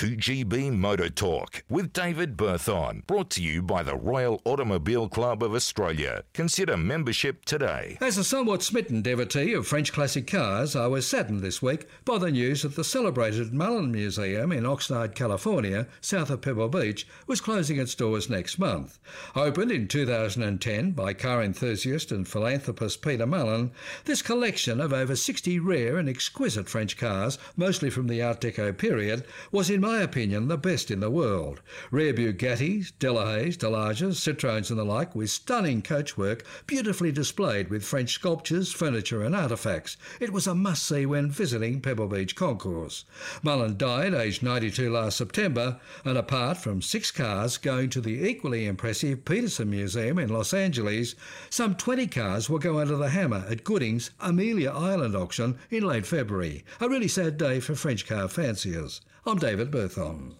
2GB Motor Talk with David Berthon. Brought to you by the Royal Automobile Club of Australia. Consider membership today. As a somewhat smitten devotee of French classic cars, I was saddened this week by the news that the celebrated Mullin Museum in Oxnard, California, south of Pebble Beach, was closing its doors next month. Opened in 2010 by car enthusiast and philanthropist Peter Mullin, this collection of over 60 rare and exquisite French cars, mostly from the Art Deco period, was in my opinion the best in the world. Rare Bugattis, Delahayes, Delages, Citroens and the like, with stunning coachwork, beautifully displayed with French sculptures, furniture and artefacts. It was a must-see when visiting Pebble Beach Concourse. Mullin died aged 92 last September, and apart from six cars going to the equally impressive Petersen Museum in Los Angeles, some 20 cars will go under the hammer at Gooding's Amelia Island auction in late February. A really sad day for French car fanciers. I'm David Berthon.